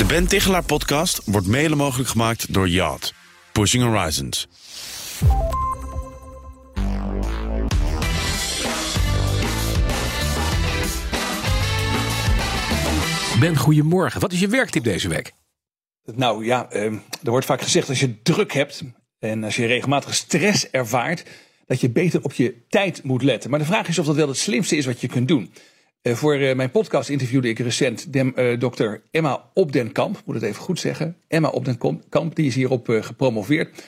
De Ben Tichelaar podcast wordt mede mogelijk gemaakt door Yacht. Pushing Horizons. Ben, goedemorgen. Wat is je werktip deze week? Nou ja, eh, er wordt vaak gezegd als je druk hebt en als je regelmatig stress ervaart, dat je beter op je tijd moet letten. Maar de vraag is of dat wel het slimste is wat je kunt doen. Uh, voor uh, mijn podcast interviewde ik recent dem, uh, dokter Emma Opdenkamp, moet het even goed zeggen. Emma Opdenkamp, die is hierop gepromoveerd.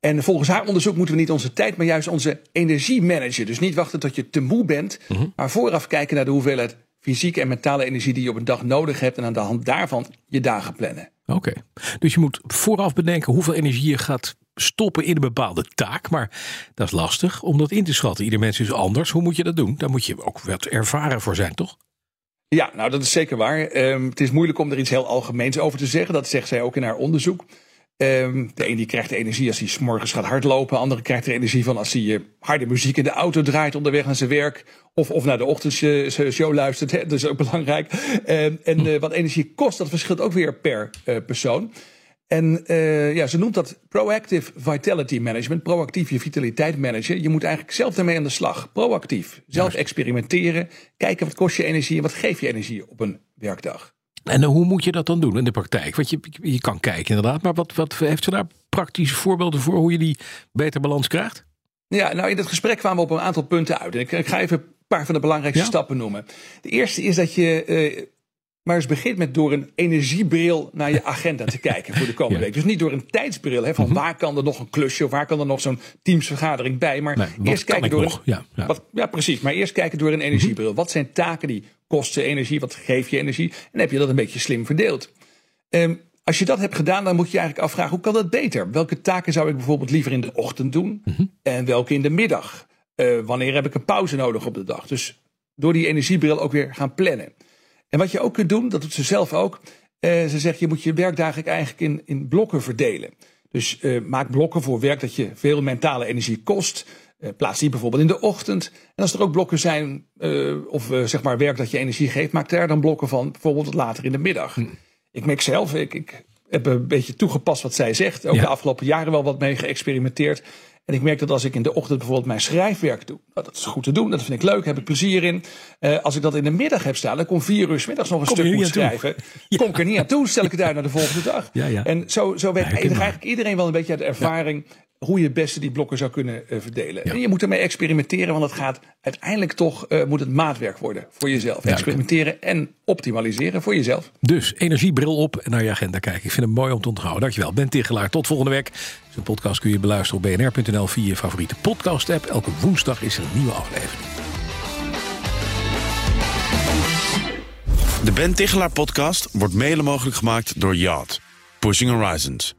En volgens haar onderzoek moeten we niet onze tijd, maar juist onze energie managen. Dus niet wachten tot je te moe bent, mm -hmm. maar vooraf kijken naar de hoeveelheid fysieke en mentale energie die je op een dag nodig hebt. En aan de hand daarvan je dagen plannen. Oké, dus je moet vooraf bedenken hoeveel energie je gaat stoppen in een bepaalde taak. Maar dat is lastig om dat in te schatten. Ieder mens is anders. Hoe moet je dat doen? Daar moet je ook wat ervaren voor zijn, toch? Ja, nou dat is zeker waar. Um, het is moeilijk om er iets heel algemeens over te zeggen. Dat zegt zij ook in haar onderzoek. Um, de een die krijgt energie als hij s morgens gaat hardlopen. De andere krijgt er energie van als hij uh, harde muziek in de auto draait onderweg naar zijn werk. Of, of naar de ochtendshow luistert. Hè? Dat is ook belangrijk. Um, en uh, wat energie kost, dat verschilt ook weer per uh, persoon. En ja, ze noemt dat proactive vitality management. Proactief je vitaliteit managen. Je moet eigenlijk zelf daarmee aan de slag. Proactief. Zelf experimenteren. Kijken wat kost je energie en wat geeft je energie op een werkdag. En hoe moet je dat dan doen in de praktijk? Want je, je kan kijken inderdaad, maar wat, wat heeft ze daar praktische voorbeelden voor hoe je die beter balans krijgt? Ja, nou in het gesprek kwamen we op een aantal punten uit. En ik, ik ga even een paar van de belangrijkste ja? stappen noemen. De eerste is dat je uh, maar eens begint met door een energiebril naar je agenda te kijken voor de komende ja. week. Dus niet door een tijdsbril hè, van mm-hmm. waar kan er nog een klusje of waar kan er nog zo'n teamsvergadering bij. Maar nee, eerst kijken door. Een, ja, ja. Wat, ja, precies. Maar eerst kijken door een energiebril. Mm-hmm. Wat zijn taken die kosten energie? Wat geef je energie? En heb je dat een beetje slim verdeeld. Um, als je dat hebt gedaan, dan moet je, je eigenlijk afvragen: hoe kan dat beter? Welke taken zou ik bijvoorbeeld liever in de ochtend doen mm-hmm. en welke in de middag? Uh, wanneer heb ik een pauze nodig op de dag? Dus door die energiebril ook weer gaan plannen. En wat je ook kunt doen, dat doet ze zelf ook. Uh, ze zegt je moet je werkdagen eigenlijk in, in blokken verdelen. Dus uh, maak blokken voor werk dat je veel mentale energie kost. Uh, plaats die bijvoorbeeld in de ochtend. En als er ook blokken zijn, of zeg maar werk dat je energie geeft, maak daar dan blokken van, bijvoorbeeld later in de middag. Hm. Ik merk zelf, ik, ik heb een beetje toegepast wat zij zegt. Ook ja. de afgelopen jaren wel wat mee geëxperimenteerd. En ik merk dat als ik in de ochtend bijvoorbeeld mijn schrijfwerk doe, nou, dat is goed te doen, dat vind ik leuk, heb ik plezier in. Uh, als ik dat in de middag heb staan, dan kom vier uur s middags nog een kom stuk moet schrijven. Ja. Kom ik er niet aan toe, stel ik het uit naar de volgende dag. Ja, ja. En zo, zo weet eigenlijk iedereen wel een beetje uit ervaring hoe je het beste die blokken zou kunnen uh, verdelen. En je moet ermee experimenteren, want het gaat uiteindelijk toch uh, moet het maatwerk worden voor jezelf. Experimenteren en optimaliseren voor jezelf. Dus energiebril op en naar je agenda kijken. Ik vind het mooi om te onthouden. Dankjewel. Ben Tichelaar. Tot volgende week. Zo'n podcast kun je beluisteren op bnr.nl via je favoriete podcast app. Elke woensdag is er een nieuwe aflevering. De Ben Tichelaar podcast wordt mede mogelijk gemaakt door Yacht. Pushing Horizons.